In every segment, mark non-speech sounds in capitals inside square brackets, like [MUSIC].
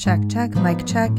Check, check, mic check.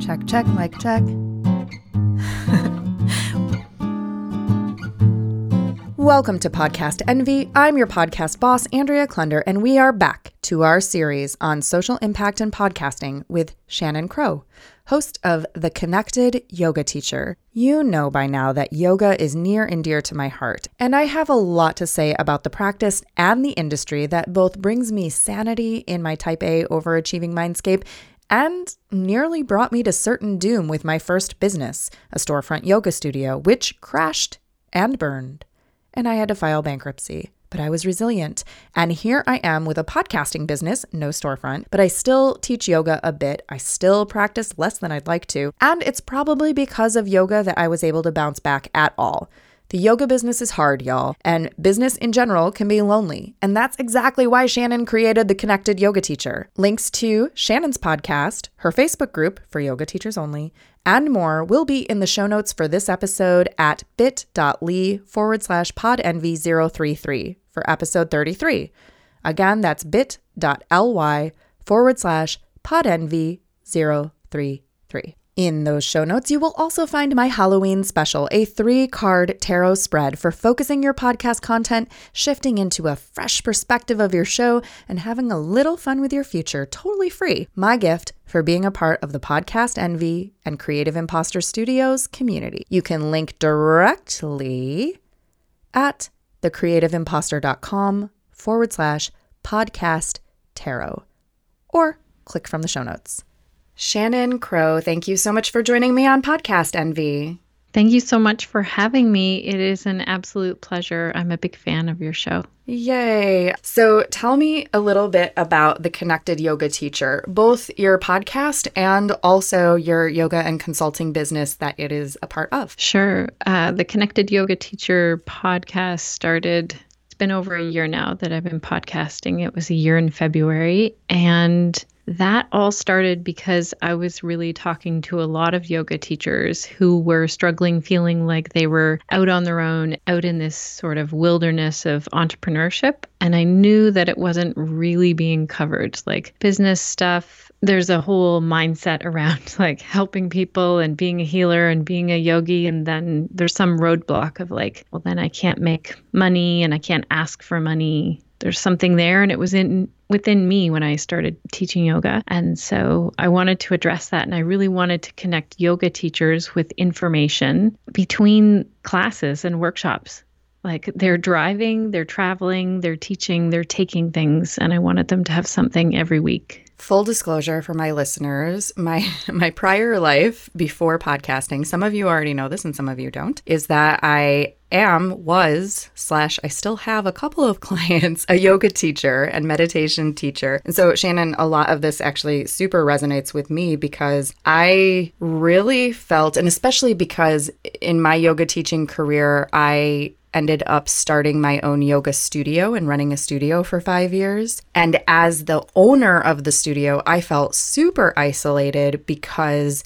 Check, check, mic check. [LAUGHS] Welcome to Podcast Envy. I'm your podcast boss, Andrea Klunder, and we are back to our series on social impact and podcasting with Shannon Crow, host of The Connected Yoga Teacher. You know by now that yoga is near and dear to my heart, and I have a lot to say about the practice and the industry that both brings me sanity in my type A overachieving mindscape and nearly brought me to certain doom with my first business, a storefront yoga studio, which crashed and burned and I had to file bankruptcy. But I was resilient. And here I am with a podcasting business, no storefront, but I still teach yoga a bit. I still practice less than I'd like to. And it's probably because of yoga that I was able to bounce back at all. The yoga business is hard, y'all, and business in general can be lonely. And that's exactly why Shannon created the Connected Yoga Teacher. Links to Shannon's podcast, her Facebook group for yoga teachers only, and more will be in the show notes for this episode at bit.ly forward slash podenvy033 for episode 33. Again, that's bit.ly forward slash podenvy033. In those show notes, you will also find my Halloween special, a three card tarot spread for focusing your podcast content, shifting into a fresh perspective of your show, and having a little fun with your future totally free. My gift for being a part of the Podcast Envy and Creative Imposter Studios community. You can link directly at thecreativeimposter.com forward slash podcast tarot or click from the show notes. Shannon Crow, thank you so much for joining me on Podcast Envy. Thank you so much for having me. It is an absolute pleasure. I'm a big fan of your show. Yay. So tell me a little bit about the Connected Yoga Teacher, both your podcast and also your yoga and consulting business that it is a part of. Sure. Uh, the Connected Yoga Teacher podcast started it's been over a year now that I've been podcasting. It was a year in February. And that all started because I was really talking to a lot of yoga teachers who were struggling, feeling like they were out on their own, out in this sort of wilderness of entrepreneurship. And I knew that it wasn't really being covered, like business stuff. There's a whole mindset around [LAUGHS] like helping people and being a healer and being a yogi. And then there's some roadblock of like, well, then I can't make money and I can't ask for money there's something there and it was in within me when I started teaching yoga. And so I wanted to address that and I really wanted to connect yoga teachers with information between classes and workshops. Like they're driving, they're traveling, they're teaching, they're taking things and I wanted them to have something every week. Full disclosure for my listeners, my [LAUGHS] my prior life before podcasting, some of you already know this and some of you don't, is that I am was slash I still have a couple of [LAUGHS] clients, a yoga teacher and meditation teacher. And so Shannon, a lot of this actually super resonates with me because I really felt and especially because in my yoga teaching career, I ended up starting my own yoga studio and running a studio for five years. And as the owner of the studio, I felt super isolated because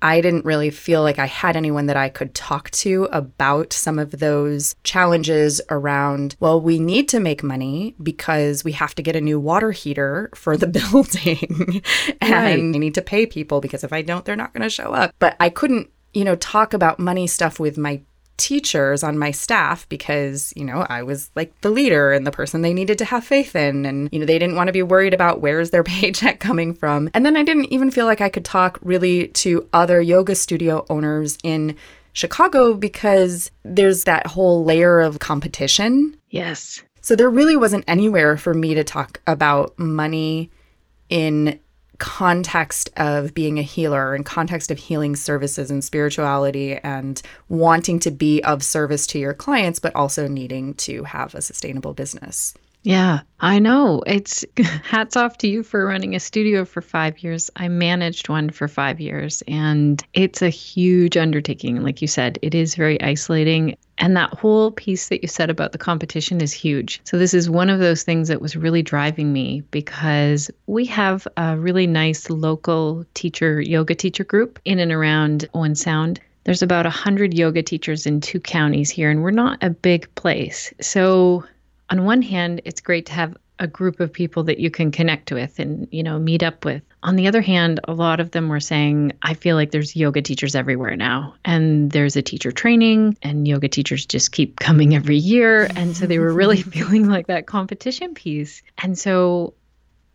I didn't really feel like I had anyone that I could talk to about some of those challenges around, well, we need to make money because we have to get a new water heater for the [LAUGHS] building and right. I need to pay people because if I don't, they're not going to show up. But I couldn't, you know, talk about money stuff with my teachers on my staff because, you know, I was like the leader and the person they needed to have faith in. And, you know, they didn't want to be worried about where's their [LAUGHS] paycheck coming from. And then I didn't even feel like I could talk really to other yoga studio owners in Chicago because there's that whole layer of competition. Yes. So there really wasn't anywhere for me to talk about money in context of being a healer and context of healing services and spirituality and wanting to be of service to your clients but also needing to have a sustainable business. Yeah, I know. It's [LAUGHS] hats off to you for running a studio for five years. I managed one for five years, and it's a huge undertaking. Like you said, it is very isolating. And that whole piece that you said about the competition is huge. So, this is one of those things that was really driving me because we have a really nice local teacher, yoga teacher group in and around Owen Sound. There's about 100 yoga teachers in two counties here, and we're not a big place. So, on one hand, it's great to have a group of people that you can connect with and you know meet up with On the other hand, a lot of them were saying, I feel like there's yoga teachers everywhere now. And there's a teacher training, and yoga teachers just keep [LAUGHS] coming every year. And so they were really [LAUGHS] feeling like that competition piece. And so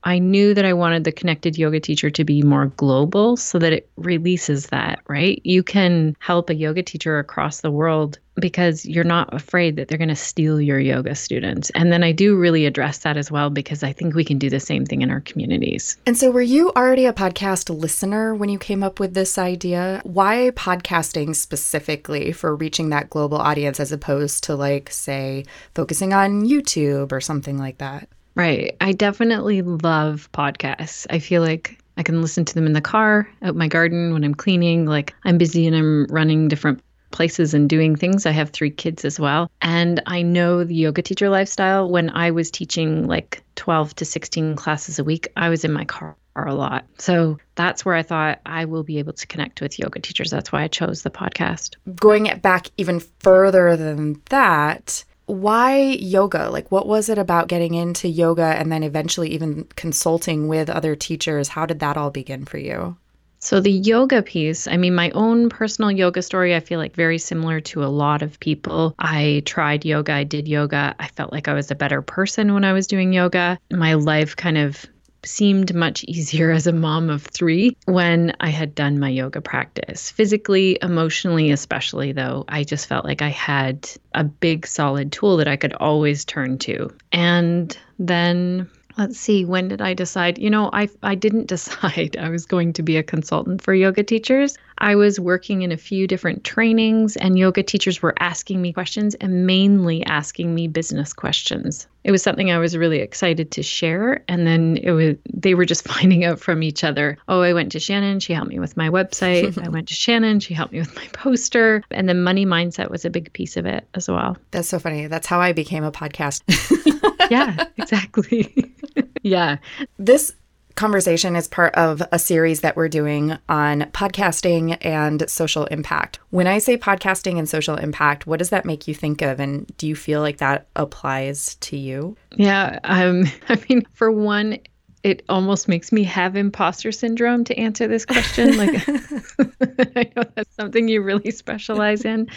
I knew that I wanted the connected yoga teacher to be more global so that it releases that, right? You can help a yoga teacher across the world because you're not afraid that they're going to steal your yoga students. And then I do really address that as well because I think we can do the same thing in our communities. And so, were you already a podcast listener when you came up with this idea? Why podcasting specifically for reaching that global audience as opposed to, like, say, focusing on YouTube or something like that? Right. I definitely love podcasts. I feel like I can listen to them in the car, out my garden, when I'm cleaning. Like I'm busy and I'm running different places and doing things. I have three kids as well. And I know the yoga teacher lifestyle. When I was teaching like 12 to 16 classes a week, I was in my car a lot. So that's where I thought I will be able to connect with yoga teachers. That's why I chose the podcast. Going back even further than that, why yoga? Like, what was it about getting into yoga and then eventually even consulting with other teachers? How did that all begin for you? So, the yoga piece, I mean, my own personal yoga story, I feel like very similar to a lot of people. I tried yoga, I did yoga. I felt like I was a better person when I was doing yoga. My life kind of seemed much [LAUGHS] easier as a mom of three when I had done my yoga practice. Physically, emotionally, especially though, I just felt like I had a big solid tool that I could always turn to. And then let's see when did i decide? You know i i didn't [LAUGHS] decide i was going to be a consultant for yoga teachers. I was working in a few different trainings and yoga teachers were asking me questions and mainly asking me business questions it was something i was really excited to share. And then it was they were just [LAUGHS] finding out from each other oh i went to shannon. She helped me with my website. [LAUGHS] I went to shannon. She helped me with my poster. And then money mindset was a big piece of it as well. That's so funny. That's how i became a podcast. [LAUGHS] Yeah exactly. Yeah. This conversation is part of a series that we're doing on podcasting and social impact. When I say podcasting and social impact, what does that make you think of? And do you feel like that applies to you? Yeah. Um, [LAUGHS] I mean, for one, it almost makes me have imposter syndrome to answer this question. [LAUGHS] Like, [LAUGHS] I know that's something you really specialize in,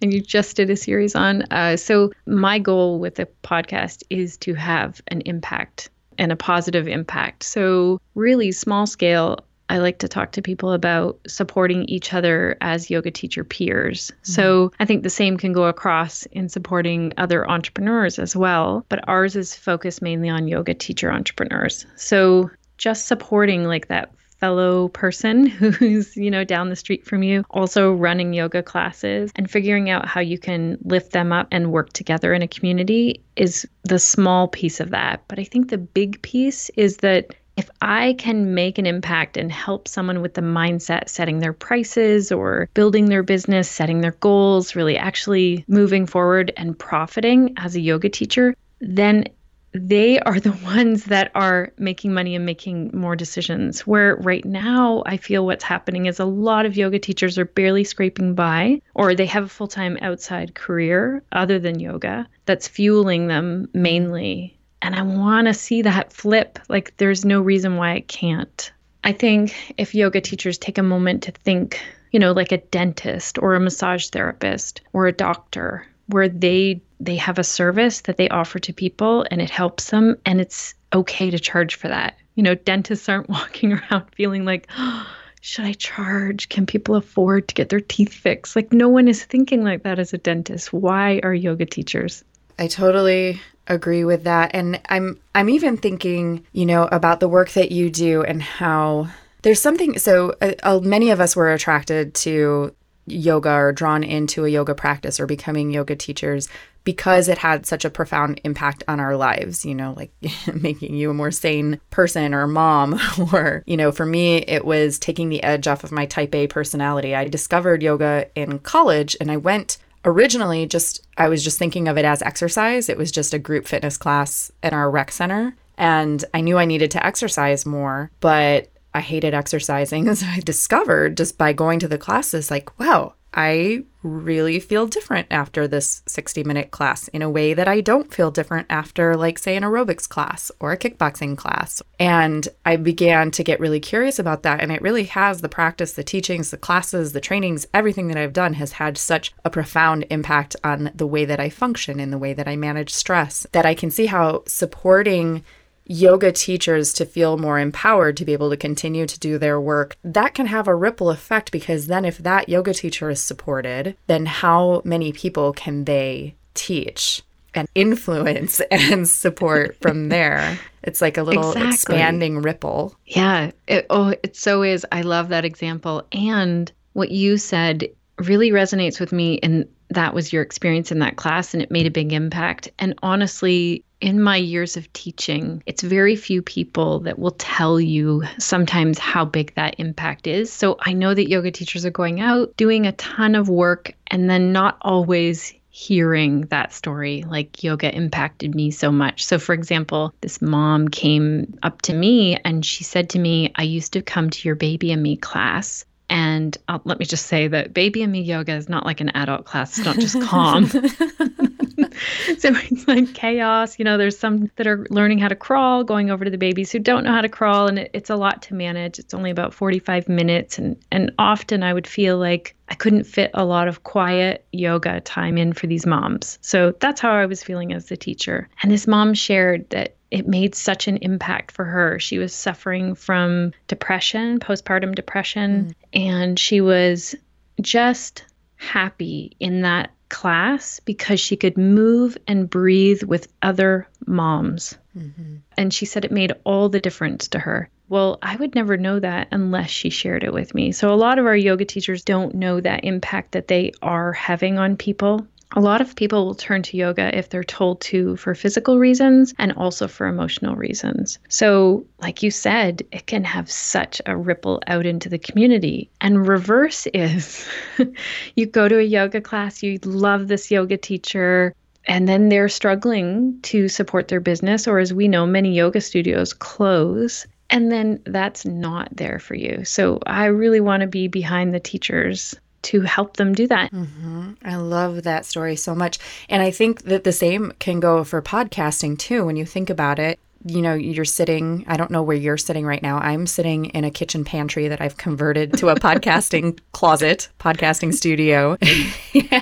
and you just did a series on. Uh, so, my goal with the podcast is to have an impact and a positive impact. So, really small scale, I like to talk to people about supporting each other as yoga teacher peers. Mm-hmm. So, I think the same can go across in supporting other entrepreneurs as well, but ours is focused mainly on yoga teacher entrepreneurs. So, just supporting like that fellow person [LAUGHS] who's, you know, down the street from you, also running yoga classes and figuring out how you can lift them up and work together in a community is the small piece of that. But I think the big piece is that if I can make an impact and help someone with the mindset setting their prices or building their business, setting their goals, really actually moving forward and profiting as a yoga teacher, then they are the [LAUGHS] ones that are making money and making more decisions. Where right now, I feel what's happening is a lot of yoga teachers are barely scraping by, or they have a full time outside career other than yoga that's fueling them mainly. And I want to see that flip. Like, there's no reason why it can't. I think if yoga teachers take a moment to think, you know, like a dentist or a massage therapist or a doctor, where they they have a service that they offer to people and it helps them and it's okay to charge for that. You know, dentists aren't [LAUGHS] walking around feeling like, oh, should I charge? Can people afford to get their teeth fixed? Like no one is thinking like that as a dentist. Why are yoga teachers? I totally agree with that and I'm I'm even thinking, you know, about the work that you do and how there's something so uh, uh, many of us were attracted to yoga or drawn into a yoga practice or becoming yoga teachers because it had such a profound impact on our lives, you know, like [LAUGHS] making you a more sane person or mom. [LAUGHS] Or, you know, for me, it was taking the edge off of my type A personality. I discovered yoga in college and I went originally just, I was just thinking of it as exercise. It was just a group fitness class in our rec center. And I knew I needed to exercise more, but I hated exercising. [LAUGHS] So I discovered just by going to the classes, like, wow, I really feel different after this 60 minute class in a way that I don't feel different after, like, say, an aerobics class or a kickboxing class. And I began to get really curious about that. And it really has the practice, the teachings, the classes, the trainings, everything that I've done has had such a profound impact on the way that I function and the way that I manage stress that I can see how supporting yoga teachers to feel more empowered to be able to continue to do their work, that can have a ripple effect because then if that yoga teacher is supported, then how many people can they teach? And influence [LAUGHS] and support from there. It's like a little exactly. expanding ripple. Yeah. It, oh, it so is. I love that example. And what you said really resonates with me. And that was your experience in that class, and it made a big impact. And honestly, in my years of teaching, it's very few people that will tell you sometimes how big that impact is. So I know that yoga teachers are going out doing a ton of work and then not always hearing that story like yoga impacted me so much. So for example, this mom came up to me and she said to me, "I used to come to your baby and me class and uh, let me just say that baby and me yoga is not like an adult class. It's not just calm. [LAUGHS] [LAUGHS] so it's like chaos. You know, there's some that are learning how to crawl, going over to the babies who don't know how to crawl, and it, it's a lot to manage. It's only about 45 minutes, and and often I would feel like I couldn't fit a lot of quiet yoga time in for these moms. So that's how I was feeling as the teacher. And this mom shared that it made such an impact for her. She was suffering from depression, postpartum depression, mm. and she was just happy in that class because she could move and breathe with other moms. Mm-hmm. And she said it made all the difference to her. Well, I would never know that unless she shared it with me. So, a lot of our yoga teachers don't know that impact that they are having on people a lot of people will turn to yoga if they're told to for physical reasons and also for emotional reasons. So, like you said, it can have such a ripple out into the community. And reverse is [LAUGHS] you go to a yoga class, you love this yoga teacher, and then they're struggling to support their business, or as we know, many yoga studios close. And then that's not there for you. So, I really want to be behind the teachers to help them do that. Mm-hmm. I love that story so much. And I think that the same can go for podcasting too. When you think about it, you know, you're sitting, I don't know where you're sitting right now. I'm sitting in a kitchen pantry that I've converted to a [LAUGHS] podcasting closet, podcasting studio. [LAUGHS]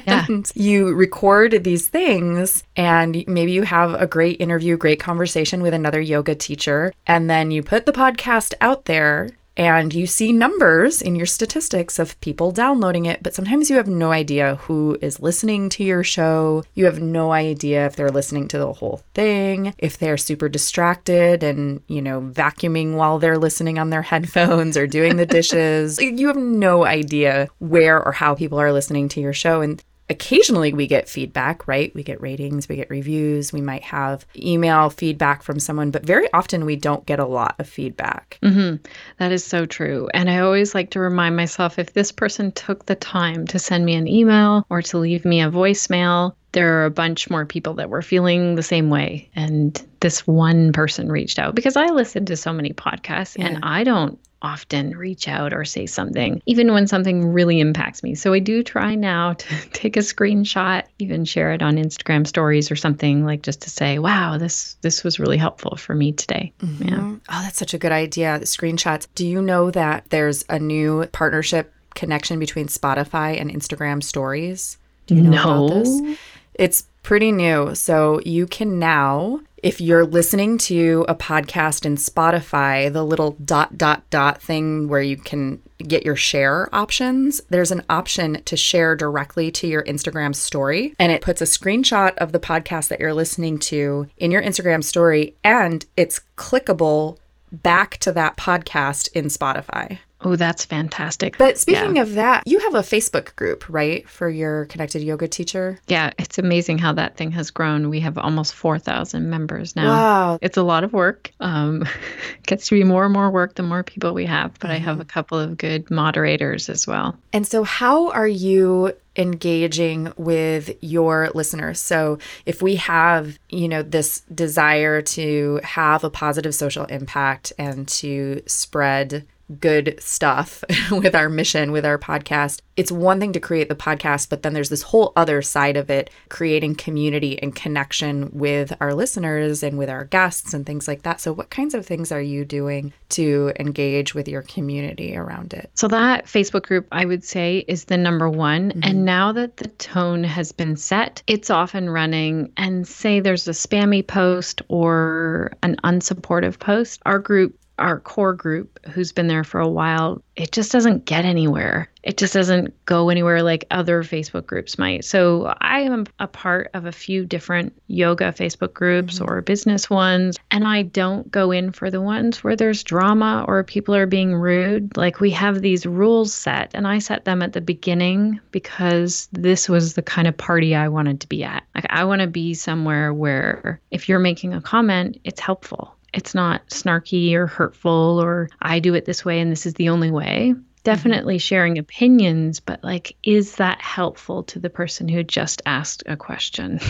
and yeah. you record these things, and maybe you have a great interview, great conversation with another yoga teacher, and then you put the podcast out there and you see numbers in your statistics of people downloading it, but sometimes you have no idea who is listening to your show. You have no idea if they're listening to the whole thing, if they're super distracted and, you know, vacuuming while they're listening on their [LAUGHS] headphones or doing the dishes. [LAUGHS] you have no idea where or how people are listening to your show. And occasionally we get feedback, right? We get ratings, we get reviews, we might have email feedback from someone, but very often we don't get a lot of feedback. Mm-hmm. That is so true. And I always like to remind myself if this person took the time to send me an email or to leave me a voicemail, there are a bunch more people that were feeling the same way. And this one person reached out because I listen to so many podcasts yeah. and I don't often reach out or say something, even when something really impacts me. So I do try now [LAUGHS] to take a screenshot, even share it on Instagram stories or something like just to say, wow, this this was really helpful for me today. Mm-hmm. Yeah. Oh, that's such a good idea. The screenshots. Do you know that there's a new partnership connection between Spotify and Instagram stories? Do you know no. about this? It's pretty new. So you can now if you're listening to a podcast in Spotify, the little dot, dot, dot thing where you can get your share options, there's an option to share directly to your Instagram story. And it puts a screenshot of the podcast that you're listening to in your Instagram story, and it's clickable back to that podcast in Spotify. Oh, that's fantastic. But speaking yeah. of that, you have a Facebook group, right, for your connected yoga teacher? Yeah, it's amazing how that thing has grown. We have almost 4,000 members now. Wow. It's a lot of work. Um, [LAUGHS] gets to be more and more work the more people we have, but mm-hmm. I have mm-hmm. a couple of good moderators as well. And so, how are you engaging with your listeners. So if we have, you know, this desire to have a positive social impact and to spread good stuff [LAUGHS] with our mission, with our podcast, it's one thing to create the podcast, but then there's this whole other side of it, creating community and connection with our listeners and with our guests and things like that. So, what kinds of things are you doing to engage with your community around it? So, that Facebook group, I would say, is the number one. Mm-hmm. And now that the tone has been set, it's off and running. And say there's a spammy post or an unsupportive post, our group our core group who's been there for a while, it just doesn't get anywhere. It just doesn't go anywhere like other Facebook groups might. So I am a part of a few different yoga Facebook groups mm-hmm. or business ones, and I don't go in for the ones where there's drama or people are being rude. Like we have these rules set, and I set them at the beginning because this was the kind of party I wanted to be at. Like I want to be somewhere where if you're making a comment, it's helpful it's not snarky or hurtful or I do it this way and this is the only way. Definitely mm-hmm. sharing opinions, but like, is that helpful to the person who just asked a question?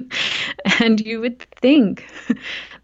[LAUGHS] and you would think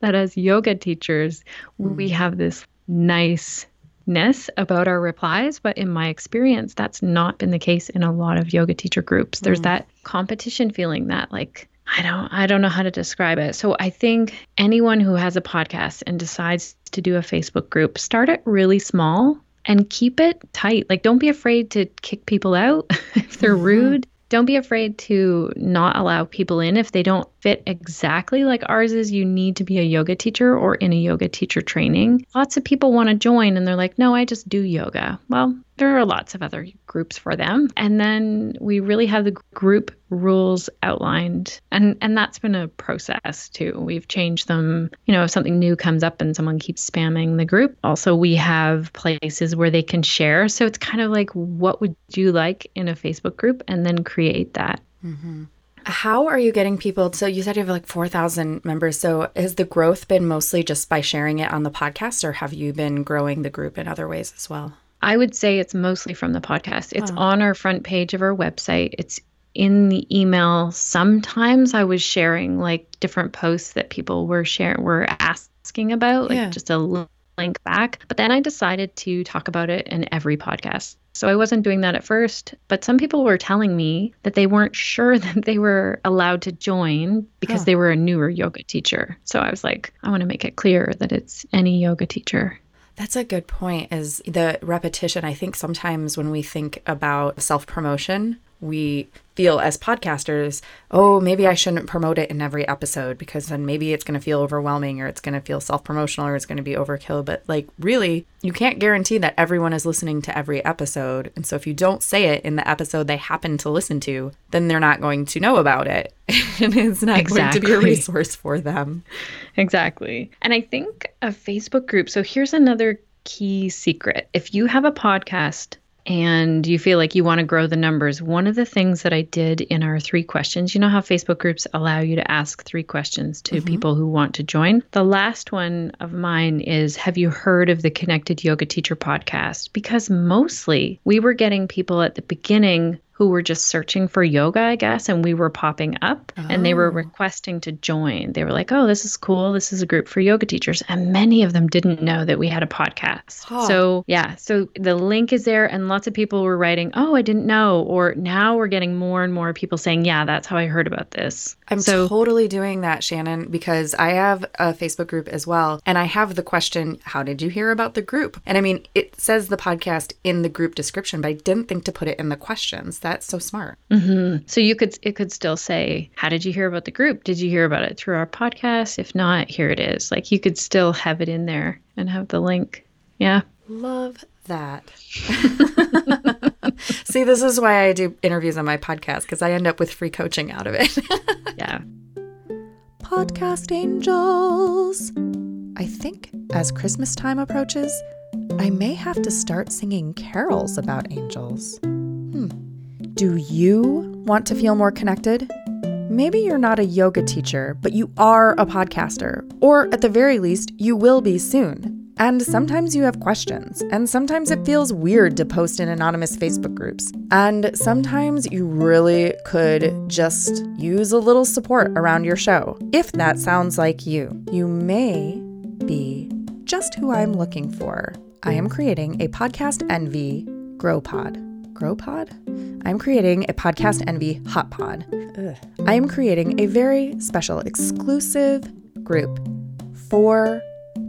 that as yoga teachers, we mm-hmm. have this niceness about our replies, but in my experience, that's not been the case in a lot of yoga teacher groups. There's mm. that competition feeling that like I don't I don't know how to describe it. So I think anyone who has a podcast and decides to do a Facebook group, start it really small and keep it tight. Like don't be afraid to kick people out [LAUGHS] if they're mm-hmm. rude. Don't be afraid to not allow people in if they don't fit exactly like ours is. You need to be a yoga teacher or in a yoga teacher training. Lots of people want to join and they're like, no, I just do yoga. Well, there are lots of other groups for them. And then we really have the group rules outlined. And and that's been a process too. We've changed them, you know, if something new comes up and someone keeps spamming the group. Also, we have places where they can share. So it's kind of like what would you like in a Facebook group and then create that. Mm-hmm. How are you getting people? So you said you have like 4,000 members. So has the growth been mostly just by sharing it on the podcast, or have you been growing the group in other ways as well? I would say it's mostly from the podcast. It's oh. on our front page of our website. It's in the email. Sometimes I was sharing like different posts that people were sharing were asking about, like yeah. just a link back. But then I decided to talk about it in every podcast. So I wasn't doing that at first, but some people were telling me that they weren't sure [LAUGHS] that they were allowed to join because they were a newer yoga teacher. So I was like, I want to make it clear that it's any yoga teacher. That's a good point is the repetition. I think sometimes when we think about self-promotion, we feel as podcasters, oh, maybe I shouldn't promote it in every episode because then maybe it's going to feel overwhelming or it's going to feel self promotional or it's going to be overkill. But like, really, you can't guarantee that everyone is listening to every episode. And so if you don't say it in the episode they happen to listen to, then they're not going to know about it. [LAUGHS] and it's not exactly. going to be a resource for them. Exactly. And I think a Facebook group, so here's another key secret. If you have a podcast and you feel like you want to grow the numbers, one of the things that I did in our three questions, you know how Facebook groups allow you to ask three questions to mm-hmm. people who want to join? The last one of mine is Have you heard of the Connected Yoga Teacher podcast? Because mostly we were getting people at the beginning who were just searching for yoga, I guess, and we were popping up oh. and they were oh. requesting to join. They were like, oh, this is cool. This is a group for yoga teachers. And many of them didn't know that we had a podcast. So, yeah, so the link is there, and lots of people were writing, oh, I didn't know. Or now we're getting more and more people saying, yeah, that's how I heard about this. I'm so, totally doing that, Shannon, because I have a Facebook group as well. And I have the question, how did you hear about the group? And I mean, it says the podcast in the group description, but I didn't think to put it in the questions that's so smart. Mm-hmm. So you could it could still say, "How did you hear about the group? Did you hear about it through our podcast? If not, here it is." Like you could still have it in there and have the link. Yeah. Love that. [LAUGHS] See, this is why I do interviews on my podcast because I end up with free coaching out of it. [LAUGHS] yeah. Podcast angels. I think as Christmas time approaches, I may have to start singing carols about angels. Hmm. Do you want to feel more connected? Maybe you're not a yoga teacher, but you are a podcaster, or at the very least, you will be soon. And sometimes you have questions, and sometimes it feels weird to post in anonymous Facebook groups. And sometimes you really could just use a little support around your show. If that sounds like you, you may be just who I'm looking for. I am creating a podcast envy grow pod. Grow pod? I'm creating a podcast envy hot pod. Ugh. I am creating a very special exclusive group for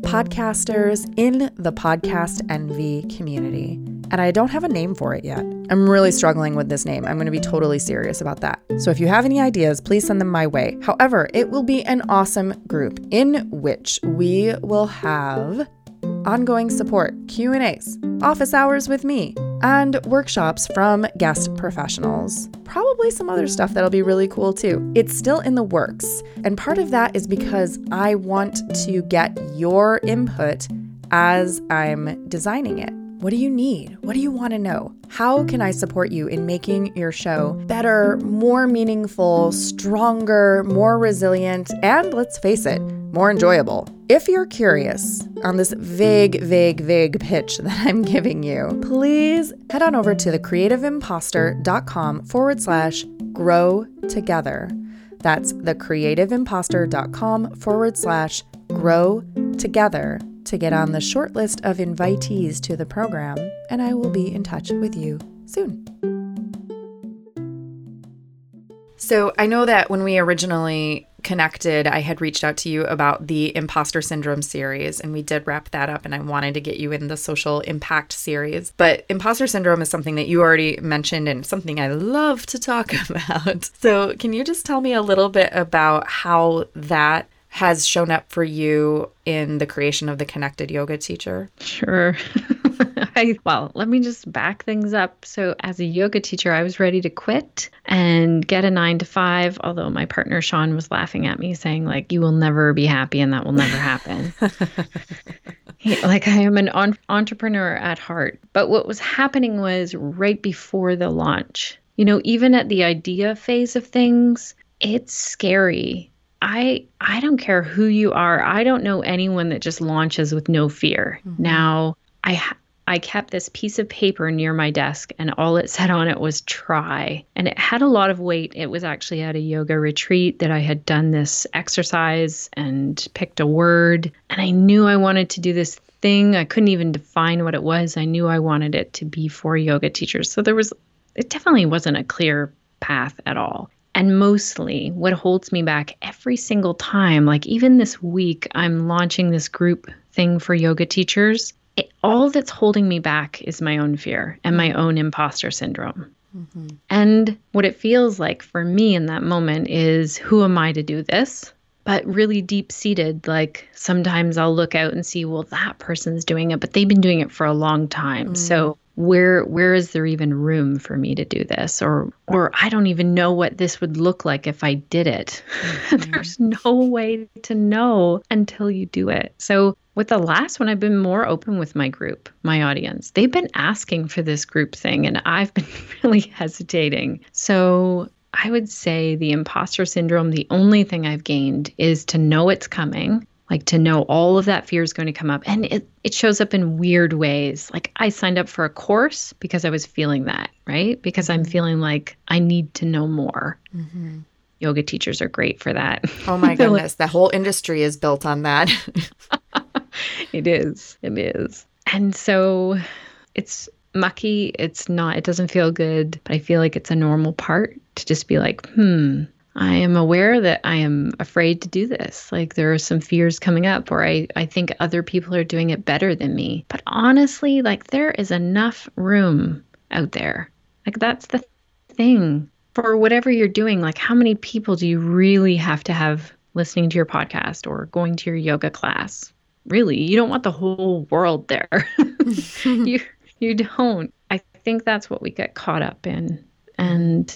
podcasters in the podcast envy community. And I don't have a name for it yet. I'm really struggling with this name. I'm going to be totally serious about that. So if you have any ideas, please send them my way. However, it will be an awesome group in which we will have ongoing support, Q&As, office hours with me, and workshops from guest professionals. Probably some other stuff that'll be really cool too. It's still in the works, and part of that is because I want to get your input as I'm designing it. What do you need? What do you want to know? How can I support you in making your show better, more meaningful, stronger, more resilient, and let's face it, more enjoyable? If you're curious on this vague, vague, vague pitch [LAUGHS] that I'm giving you, please head on over to thecreativeimposter.com forward slash grow together. That's thecreativeimposter.com forward slash grow together to get on the short list of invitees to the program, and I will be in touch with you soon. So, I know that when we originally connected, I had reached out to you about the imposter syndrome series, and we did wrap that up. And I wanted to get you in the social impact series. But imposter syndrome is something that you already mentioned and something I love to talk [LAUGHS] about. So, can you just tell me a little bit about how that has shown up for you in the creation of the connected yoga teacher? Sure. [LAUGHS] I, well, let me just back things up. So, as a yoga teacher, I was ready to quit and get a nine to five. Although my partner Sean was laughing at me, saying, like, you will never be happy and that will never happen. [LAUGHS] like, I am an on- entrepreneur at heart. But what was happening was right before the launch, you know, even at the idea phase of things, it's scary I I don't care who you are. I don't know anyone that just launches with no fear. Mm-hmm. Now, I I kept this piece of paper near my desk and all it said on it was try. And it had a lot of weight. It was actually at a yoga retreat that I had done this exercise and picked a word. And I knew I wanted to do this thing. I couldn't even define what it was. I knew I wanted it to be for yoga teachers. So there was, it definitely wasn't a clear path at all. And mostly, what holds me back every single time, like even this week, I'm launching this group thing for yoga teachers. It, all that's holding me back is my own fear and my own imposter syndrome. Mm-hmm. And what it feels like for me in that moment is who am I to do this? But really deep seated, like sometimes I'll look out and see, well, that person's doing it, but they've been doing it for a long time. Mm. So where where is there even room for me to do this or or I don't even know what this would look like if I did it. [LAUGHS] Mm-hmm. There's no way to know until you do it. So with the last one I've been more open with my group, my audience. They've been asking for this group thing and I've been [LAUGHS] really hesitating. So I would say the imposter syndrome, the only thing I've gained is to know it's coming like to know all of that fear is going to come up. And it, it shows up in weird ways. Like i signed up for a course because i was feeling that right? Because i'm mm-hmm. feeling like i need to know more. Mm-hmm. yoga teachers are great for that. Oh my [LAUGHS] goodness like, the whole industry is built on that. [LAUGHS] It is. It is. And so it's mucky. It's not it doesn't feel good but i feel like it's a normal part to just be like hmm I am aware that I am afraid to do this. Like there are some fears coming up, or I, I think other people are doing it better than me. But honestly, like there is enough room out there. Like that's the thing for whatever you're doing. Like, how many people do you really have to have listening to your podcast or going to your yoga class? Really, you don't want the whole world there. [LAUGHS] [LAUGHS] you you don't. I think that's what we get caught up in. And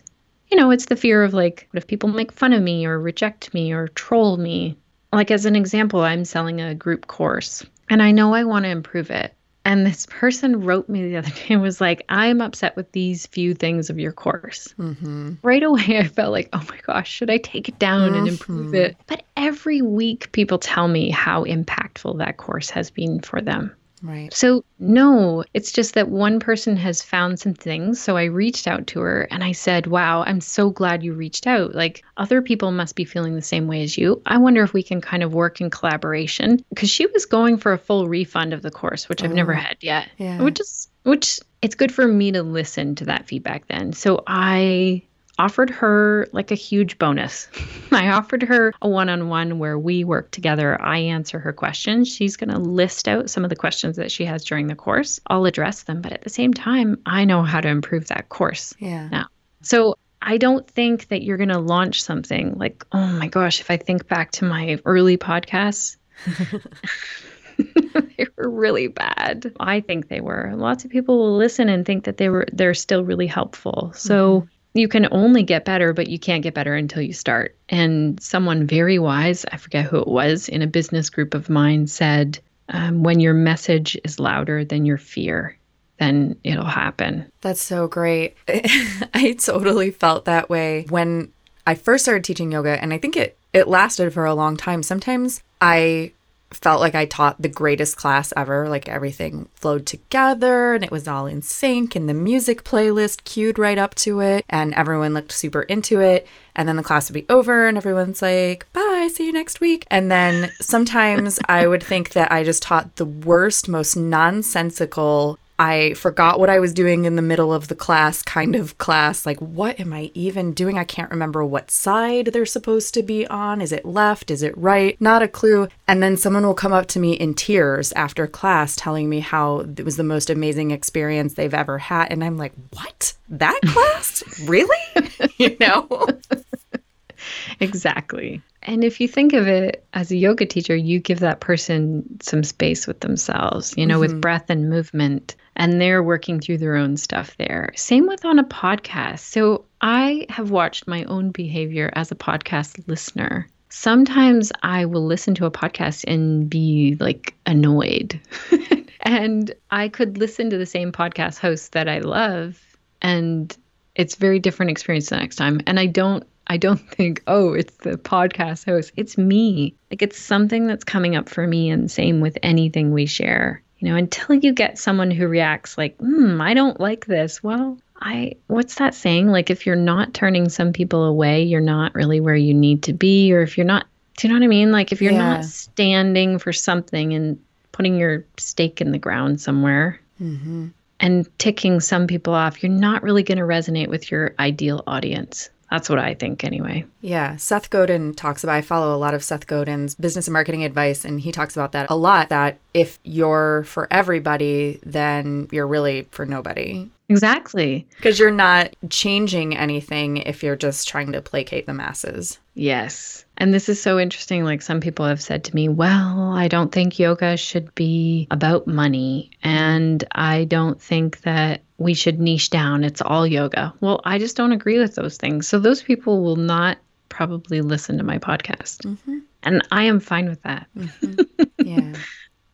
you know, it's the fear of like, what if people make fun of me or reject me or troll me? Like, as an example, I'm selling a group course and I know I want to improve it. And this person wrote me the other [LAUGHS] day and was like, I'm upset with these few things of your course. Mm-hmm. Right away, I felt like, oh my gosh, should I take it down mm-hmm. and improve it? But every week, people tell me how impactful that course has been for them. Right. So, no, it's just that one person has found some things. So I reached out to her and I said, Wow, I'm so glad you reached out. Like, other people must be feeling the same way as you. I wonder if we can kind of work in collaboration because she was going for a full refund of the course, which I've never Oh, had yet. yeah. Which is, which it's good for me to listen to that feedback then. So I offered her like a huge bonus. [LAUGHS] I offered her a one on one where we work together. I answer her questions. She's going to list out some of the questions that she has during the course. I'll address them, but at the same time, I know how to improve that course. Yeah. now. So I don't think that you're going to launch something like, oh my gosh, if I think back to my early podcasts, [LAUGHS] they were really bad. I think they were. Lots of people will listen and think that they were they're still really helpful. So mm-hmm. You can only get better, but you can't get better until you start. And someone very wise, I forget who it was, in a business group of mine said, um, when your message is louder than your fear, then it'll happen. That's so great. [LAUGHS] I totally felt that way when I first started teaching yoga and I think it it lasted for a long time. Sometimes I felt like I taught the greatest class ever, like everything flowed together and it was all in sync and the music playlist cued right up to it and everyone looked super into it and then the class would be over and everyone's like, "Bye, see you next week." And then sometimes I would think that I just taught the worst, most nonsensical I forgot what I was doing in the middle of the class, kind of class. Like, what am I even doing? I can't remember what side they're supposed to be on. Is it left? Is it right? Not a clue. And then someone will come up to me in tears after class telling me how it was the most amazing experience they've ever had. And I'm like, what? That [LAUGHS] class? really? [LAUGHS] you know? Exactly. And if you think of it as a yoga teacher, you give that person some space with themselves, you know, with mm-hmm. breath and movement, and they're working through their own stuff there. Same with on a podcast. So I have watched my own behavior as a podcast listener. Sometimes I will listen to a podcast and be like annoyed. [LAUGHS] and I could listen to the same podcast host that I love and it's very different experience the next time. And I don't I don't [LAUGHS] think, oh, it's the podcast host. It's me. Like it's something that's coming up for me and same with anything we share. You know, until you get someone who reacts like, hmm, I don't like this. Well, I what's that saying? Like if you're not turning some people away, you're not really where you need to be. Or if you're not do you know what I mean? Like if you're Yeah. not standing for something and putting your stake in the ground somewhere, and ticking some people off, you're not really going to resonate with your ideal audience. That's what I think, anyway. Yeah, Seth Godin talks about. I follow a lot of Seth Godin's business and marketing advice, and he talks about that a lot. That if you're for everybody, then you're really for nobody Exactly. because you're not changing anything if you're just trying to placate the masses. Yes. And this is so interesting. Like some people have said to me, well, I don't think yoga should be about money. And I don't think that we should niche down. It's all yoga. Well, I just don't agree with those things. So those people will not probably listen to my podcast. Mm-hmm. And I am fine with that. Mm-hmm. Yeah. [LAUGHS]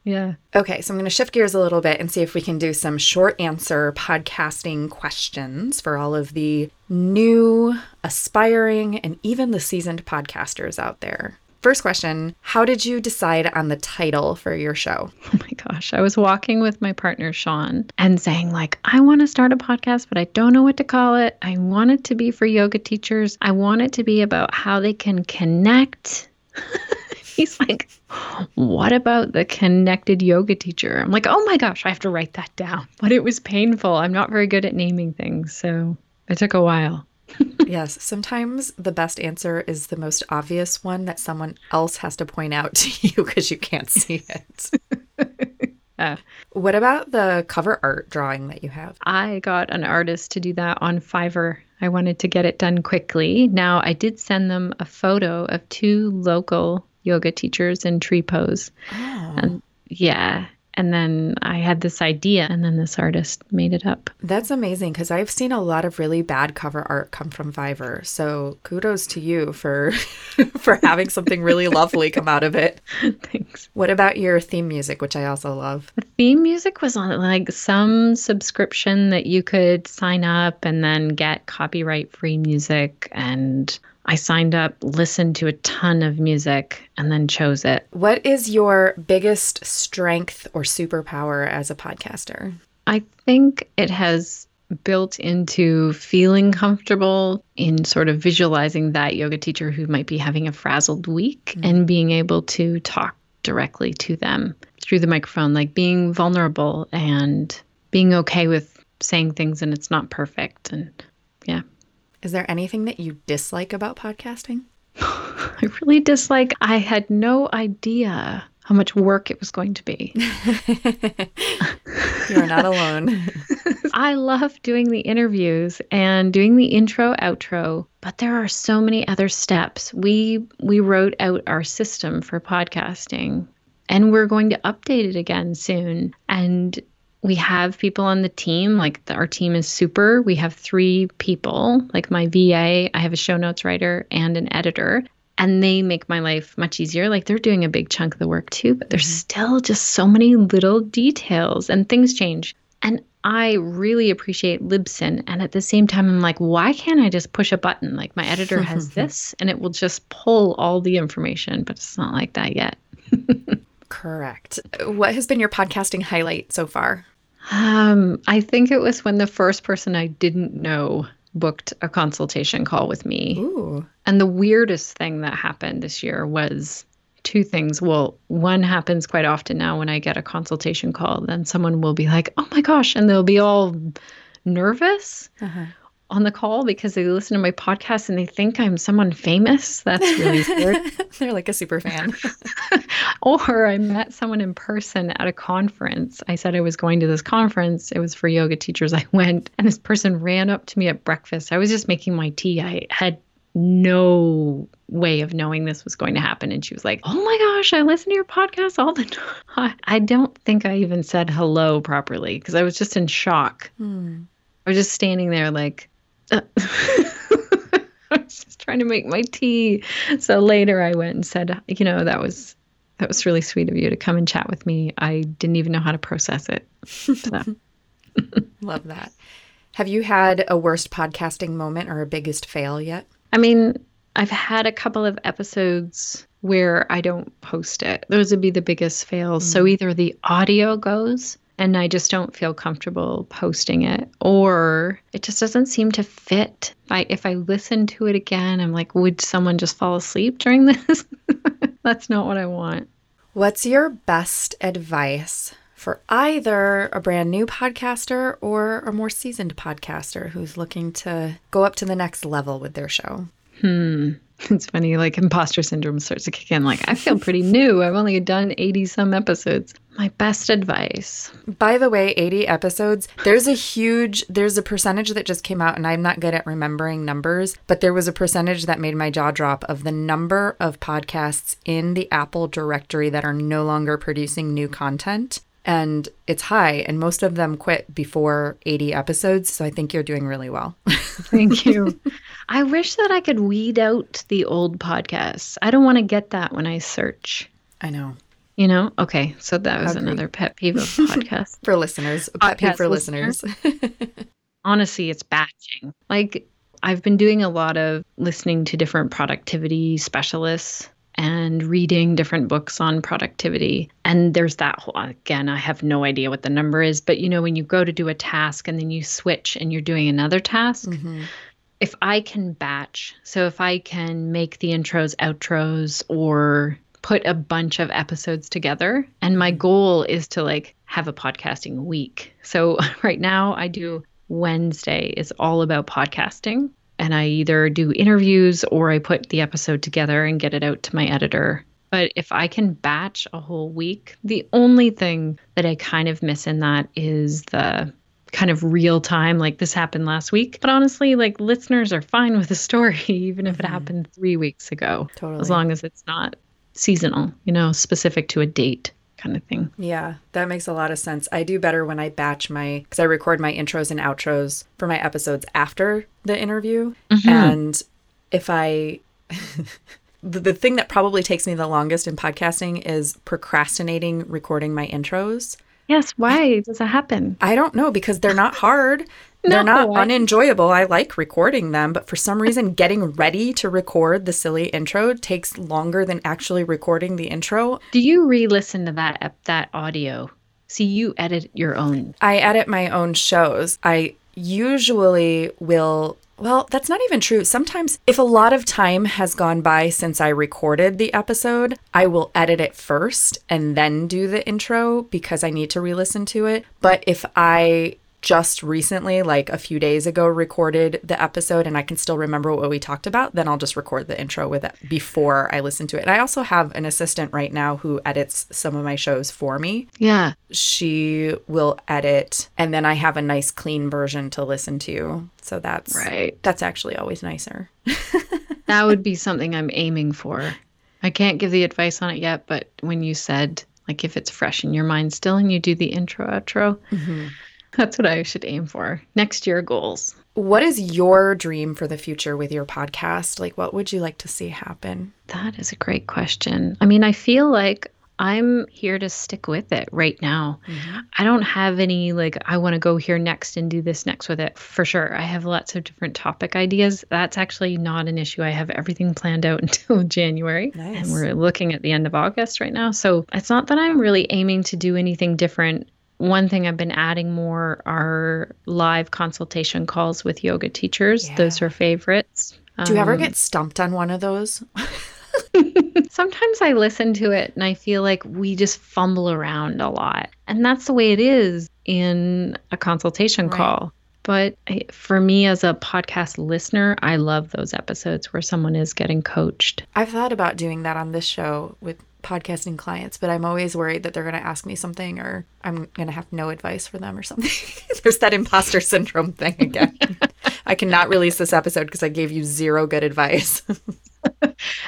Yeah. Okay, so I'm going to shift gears a little bit and see if we can do some short answer podcasting questions for all of the new, aspiring, and even the seasoned podcasters out there. First question How did you decide on the title for your show? [LAUGHS] Oh my gosh. I was walking with my partner, Sean, and saying, like, I want to start a podcast, but I don't know what to call it. I want it to be for yoga teachers. I want it to be about how they can connect. [LAUGHS] [LAUGHS] He's like, What about the connected yoga teacher? I'm like, Oh my gosh, I have to write that down. [LAUGHS] But it was painful. I'm not very good at naming things. So it took a while. [LAUGHS] yes, sometimes the best answer is the most obvious one that someone else has to point out to you because you can't see it. Uh, What about the cover art drawing that you have? I got an artist to do that on Fiverr. I wanted to get it done quickly. Now, I did send them a photo of two local yoga teachers in tree pose. Oh. And yeah. And then I had this idea, and then this artist made it up. That's amazing because I've seen a lot of really bad cover art come from Fiverr. So kudos to you for [LAUGHS] for having something really lovely come out of it. [LAUGHS] Thanks. What about your theme music, which I also love? The theme music was on like some subscription that you could sign up and then get copyright free music. And I signed up, listened to a ton of music, and then chose it. What is your biggest strength or superpower as a podcaster? I think it has built into feeling comfortable in sort of visualizing that yoga teacher who might be having a frazzled week mm-hmm. and being able to talk directly to them through the microphone, like being vulnerable and being okay with saying things and it's not perfect. And yeah. Is there anything that you dislike about podcasting? [SIGHS] I really dislike, I had no idea how much work it was going to be. [LAUGHS] [LAUGHS] You're not alone. [LAUGHS] I love doing the interviews and doing the intro outro, but there are so many other steps. We we wrote out our system for podcasting and we're going to update it again soon. And we have people on the team like the, our team is super we have three people like my va i have a show notes writer and an editor and they make my life much easier. Like they're doing a big chunk of the work too, but there's mm-hmm. still just so many little details and things change. And I really appreciate Libsyn. And at the same time, I'm like, why can't I just push a button? Like my editor has [LAUGHS] this and it will just pull all the information, but it's not like that yet. [LAUGHS] Correct. What has been your podcasting highlight so far? Um, I think it was when the first person I didn't know booked a consultation call with me. Ooh. And the weirdest thing that happened this year was two things. Well, one happens quite often now when I get a consultation call, then someone will be like, oh my gosh, and they'll be all nervous. Uh-huh on the call because they listen to my podcast and they think I'm someone famous. That's really [LAUGHS] weird. They're like a super fan. [LAUGHS] or I met someone in person at a conference. I said I was going to this conference. It was for yoga teachers. I went and this person ran up to me at breakfast. I was just making my tea. I had no way of knowing this was going to happen. And she was like, Oh my gosh, I listen to your podcast all the [LAUGHS] time. I don't think I even said hello properly because I was just in shock. Hmm. I was just standing there like, uh, [LAUGHS] I was just trying to make my tea. So later I went and said, you know, that was that was really sweet of you to come and chat with me. I didn't even know how to process it. So. [LAUGHS] Love that. Have you had a worst podcasting moment or a biggest fail yet? I mean, I've had a couple of episodes where I don't post it. Those would be the biggest fails. Mm. So either the audio goes and I just don't feel comfortable posting it or it just doesn't seem to fit. If I if I listen to it again, I'm like, would someone just fall asleep during [LAUGHS] this? That's not what I want. What's your best advice for either a brand new podcaster or a more seasoned podcaster who's looking to go up to the next level with their show? Hmm. [LAUGHS] It's funny, like imposter syndrome starts to kick in. Like, I feel pretty new. I've only done 80 some episodes. My best advice. By the way, 80 episodes, there's a huge, there's a percentage that just came out, and I'm not good at remembering numbers, but there was a percentage that made my jaw drop of the number of podcasts in the Apple directory that are no longer producing new content and it's high and most of them quit before 80 episodes so i think you're doing really well [LAUGHS] thank you i wish that i could weed out the old podcasts i don't want to get that when i search i know you know okay so that was Agreed. another pet peeve of [LAUGHS] podcasts for listeners pet peeve for listeners, listeners. honestly it's batching like i've been doing a lot of listening to different productivity specialists and reading different books on productivity. And there's that whole, again, I have no idea what the number is, but you know, when you go to do a task and then you switch and you're doing another task, mm-hmm. If I can batch, so if I can make the intros, outros, or put a bunch of episodes together, and my mm-hmm. goal is to like have a podcasting week. So [LAUGHS] right now I do Wednesday is all about podcasting and I either do interviews or I put the episode together and get it out to my editor. But if I can batch a whole week, the only thing that I kind of miss in that is the kind of real time like this happened last week but honestly like listeners are fine with the story [LAUGHS] even if it mm-hmm. happened three weeks ago totally as long as it's not seasonal you know specific to a date kind of thing. Yeah, that makes a lot of sense. I do better when I batch my, because I record my intros and outros for my episodes after the interview. Mm-hmm. And if I, [LAUGHS] the, the thing that probably takes me the longest in podcasting is procrastinating recording my intros. Yes, why does that happen? I don't know because they're not hard. [LAUGHS] no. They're not unenjoyable. I like recording them, but for some reason, getting ready to record the silly intro takes longer than actually recording the intro. Do you re-listen to that that audio? See, you edit your own. I edit my own shows. I usually will. Well, that's not even true. Sometimes, if a lot of time has gone by since I recorded the episode, I will edit it first and then do the intro because I need to re listen to it. But if I just recently, like a few days ago, recorded the episode and I can still remember what we talked about, then I'll just record the intro with it before I listen to it. And I also have an assistant right now who edits some of my shows for me Yeah. she will edit and then I have a nice clean version to listen to. So that's Right. That's actually always nicer. [LAUGHS] That would be something I'm aiming for. I can't give the advice on it yet, but when you said like if it's fresh in your mind still and you do the intro outro, mm-hmm. That's what I should aim for. Next year goals. What is your dream for the future with your podcast? Like what would you like to see happen? That is a great question. I mean, I feel like I'm here to stick with it right now. Mm-hmm. I don't have any like I want to go here next and do this next with it for sure. I have lots of different topic ideas. That's actually not an issue. I have everything planned out [LAUGHS] until January. Nice. And we're looking at the end of August right now. So it's not that I'm really aiming to do anything different. One thing I've been adding more are live consultation calls with yoga teachers. Yeah. Those are favorites. Do you ever Um, get stumped on one of those? [LAUGHS] Sometimes I listen to it and I feel like we just fumble around a lot. And that's the way it is in a consultation Right. call. But for me as a podcast listener, I love those episodes where someone is getting coached. I've thought about doing that on this show with podcasting clients, but I'm always worried that they're going to ask me something or I'm going to have no advice for them or something. [LAUGHS] There's that imposter syndrome thing again. [LAUGHS] I cannot release this episode because I gave you zero good advice. [LAUGHS]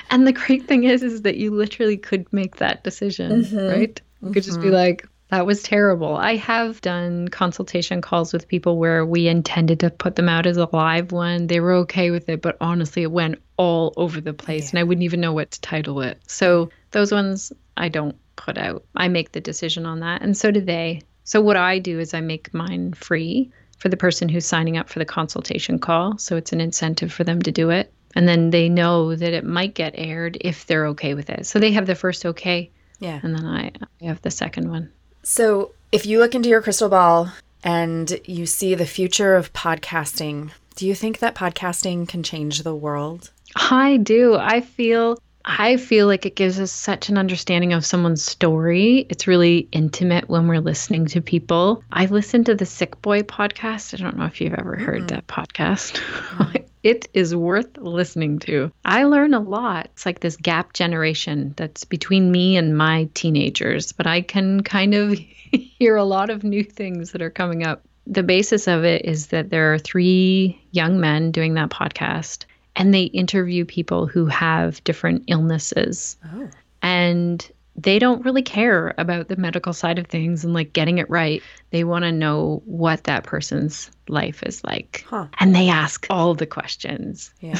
And the great thing is is that you literally could make that decision, mm-hmm. right? You could just be mm-hmm. like that was terrible. I have done consultation calls with people where we intended to put them out as a live one. They were okay with it, but honestly, it went all over the place and I wouldn't even know what to title it. So, those ones I don't put out. I make the decision on that, and so do they. So, what I do is I make mine free for the person who's signing up for the consultation call. So, it's an incentive for them to do it. And then they know that it might get aired if they're okay with it. So, they have the first okay, yeah. and then I, I have the second one. So, if you look into your crystal ball and you see the future of podcasting, do you think that podcasting can change the world? I do. I feel I feel like it gives us such an understanding of someone's story. It's really intimate when we're listening to people. I listened to the Sick Boy podcast. I don't know if you've ever heard mm-hmm. that podcast. Mm-hmm. [LAUGHS] it is worth listening to. I learn a lot. It's like this gap generation that's between me and my teenagers, but I can kind of [LAUGHS] hear a lot of new things that are coming up. The basis of it is that there are three young men doing that podcast and they interview people who have different illnesses Oh. and they don't really care about the medical side of things and like getting it right. They want to know what that person's life is like. Huh. And they ask all the questions. Yeah.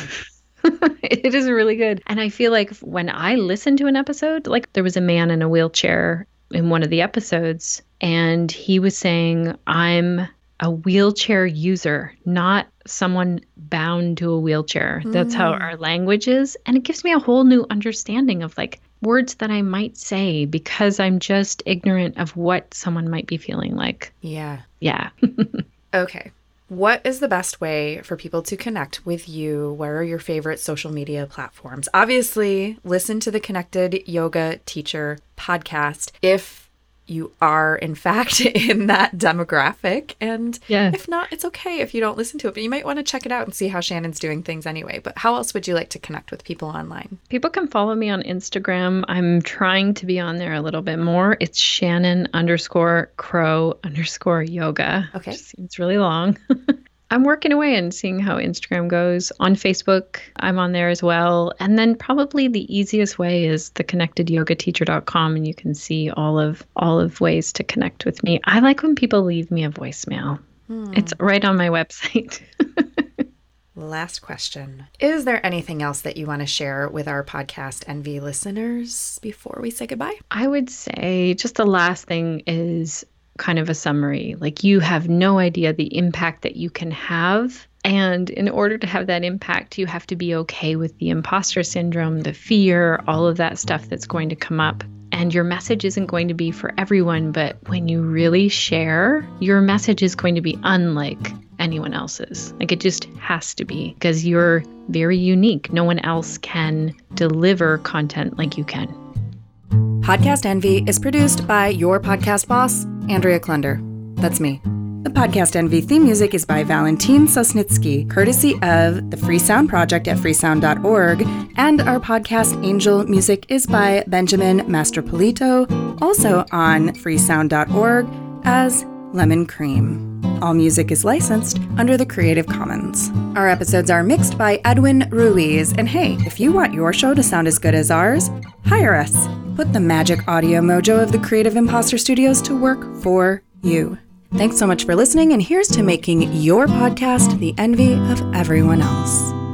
[LAUGHS] it is really good. And I feel like when I listen to an episode, like there was a man in a wheelchair in one of the episodes, and he was saying, I'm a wheelchair user, not someone bound to a wheelchair. That's how mm. our language is. And it gives me a whole new understanding of like words that I might say because I'm just ignorant of what someone might be feeling like. Yeah. Yeah. [LAUGHS] Okay. What is the best way for people to connect with you? Where are your favorite social media platforms? Obviously, listen to the Connected Yoga Teacher podcast if you are, in fact, [LAUGHS] in that demographic. And Yeah. if not, it's okay if you don't listen to it, but you might want to check it out and see how Shannon's doing things anyway. But how else would you like to connect with people online? People can follow me on Instagram. I'm trying to be on there a little bit more. It's Shannon underscore crow underscore yoga. Okay. Seems really long. [LAUGHS] I'm working away and seeing how Instagram goes. On Facebook, I'm on there as well. And then probably the easiest way is the connectedyogateacher.com and you can see all of all of ways to connect with me. I like when people leave me a voicemail. Hmm. It's right on my website. [LAUGHS] Last question. Is there anything else that you want to share with our podcast Envy listeners before we say goodbye? I would say just the last thing is kind of a summary. Like you have no idea the impact that you can have. And in order to have that impact, you have to be okay with the imposter syndrome, the fear, all of that stuff that's going to come up. And your message isn't going to be for everyone, but when you really share, your message is going to be unlike anyone else's. Like it just has to be because you're very unique. No one else can deliver content like you can. Podcast Envy is produced by your podcast boss, Andrea Klunder. That's me. The Podcast Envy theme music is by Valentin Sosnitsky, courtesy of the Free Sound Project at freesound.org, and our podcast Angel music is by Benjamin Mastropolito, also on freesound.org as Lemon Cream. All music is licensed under the Creative Commons. Our episodes are mixed by Edwin Ruiz, and hey, if you want your show to sound as good as ours, hire us. Put the magic audio mojo of the Creative Imposter Studios to work for you. Thanks so much for listening, and here's to making your podcast the envy of everyone else.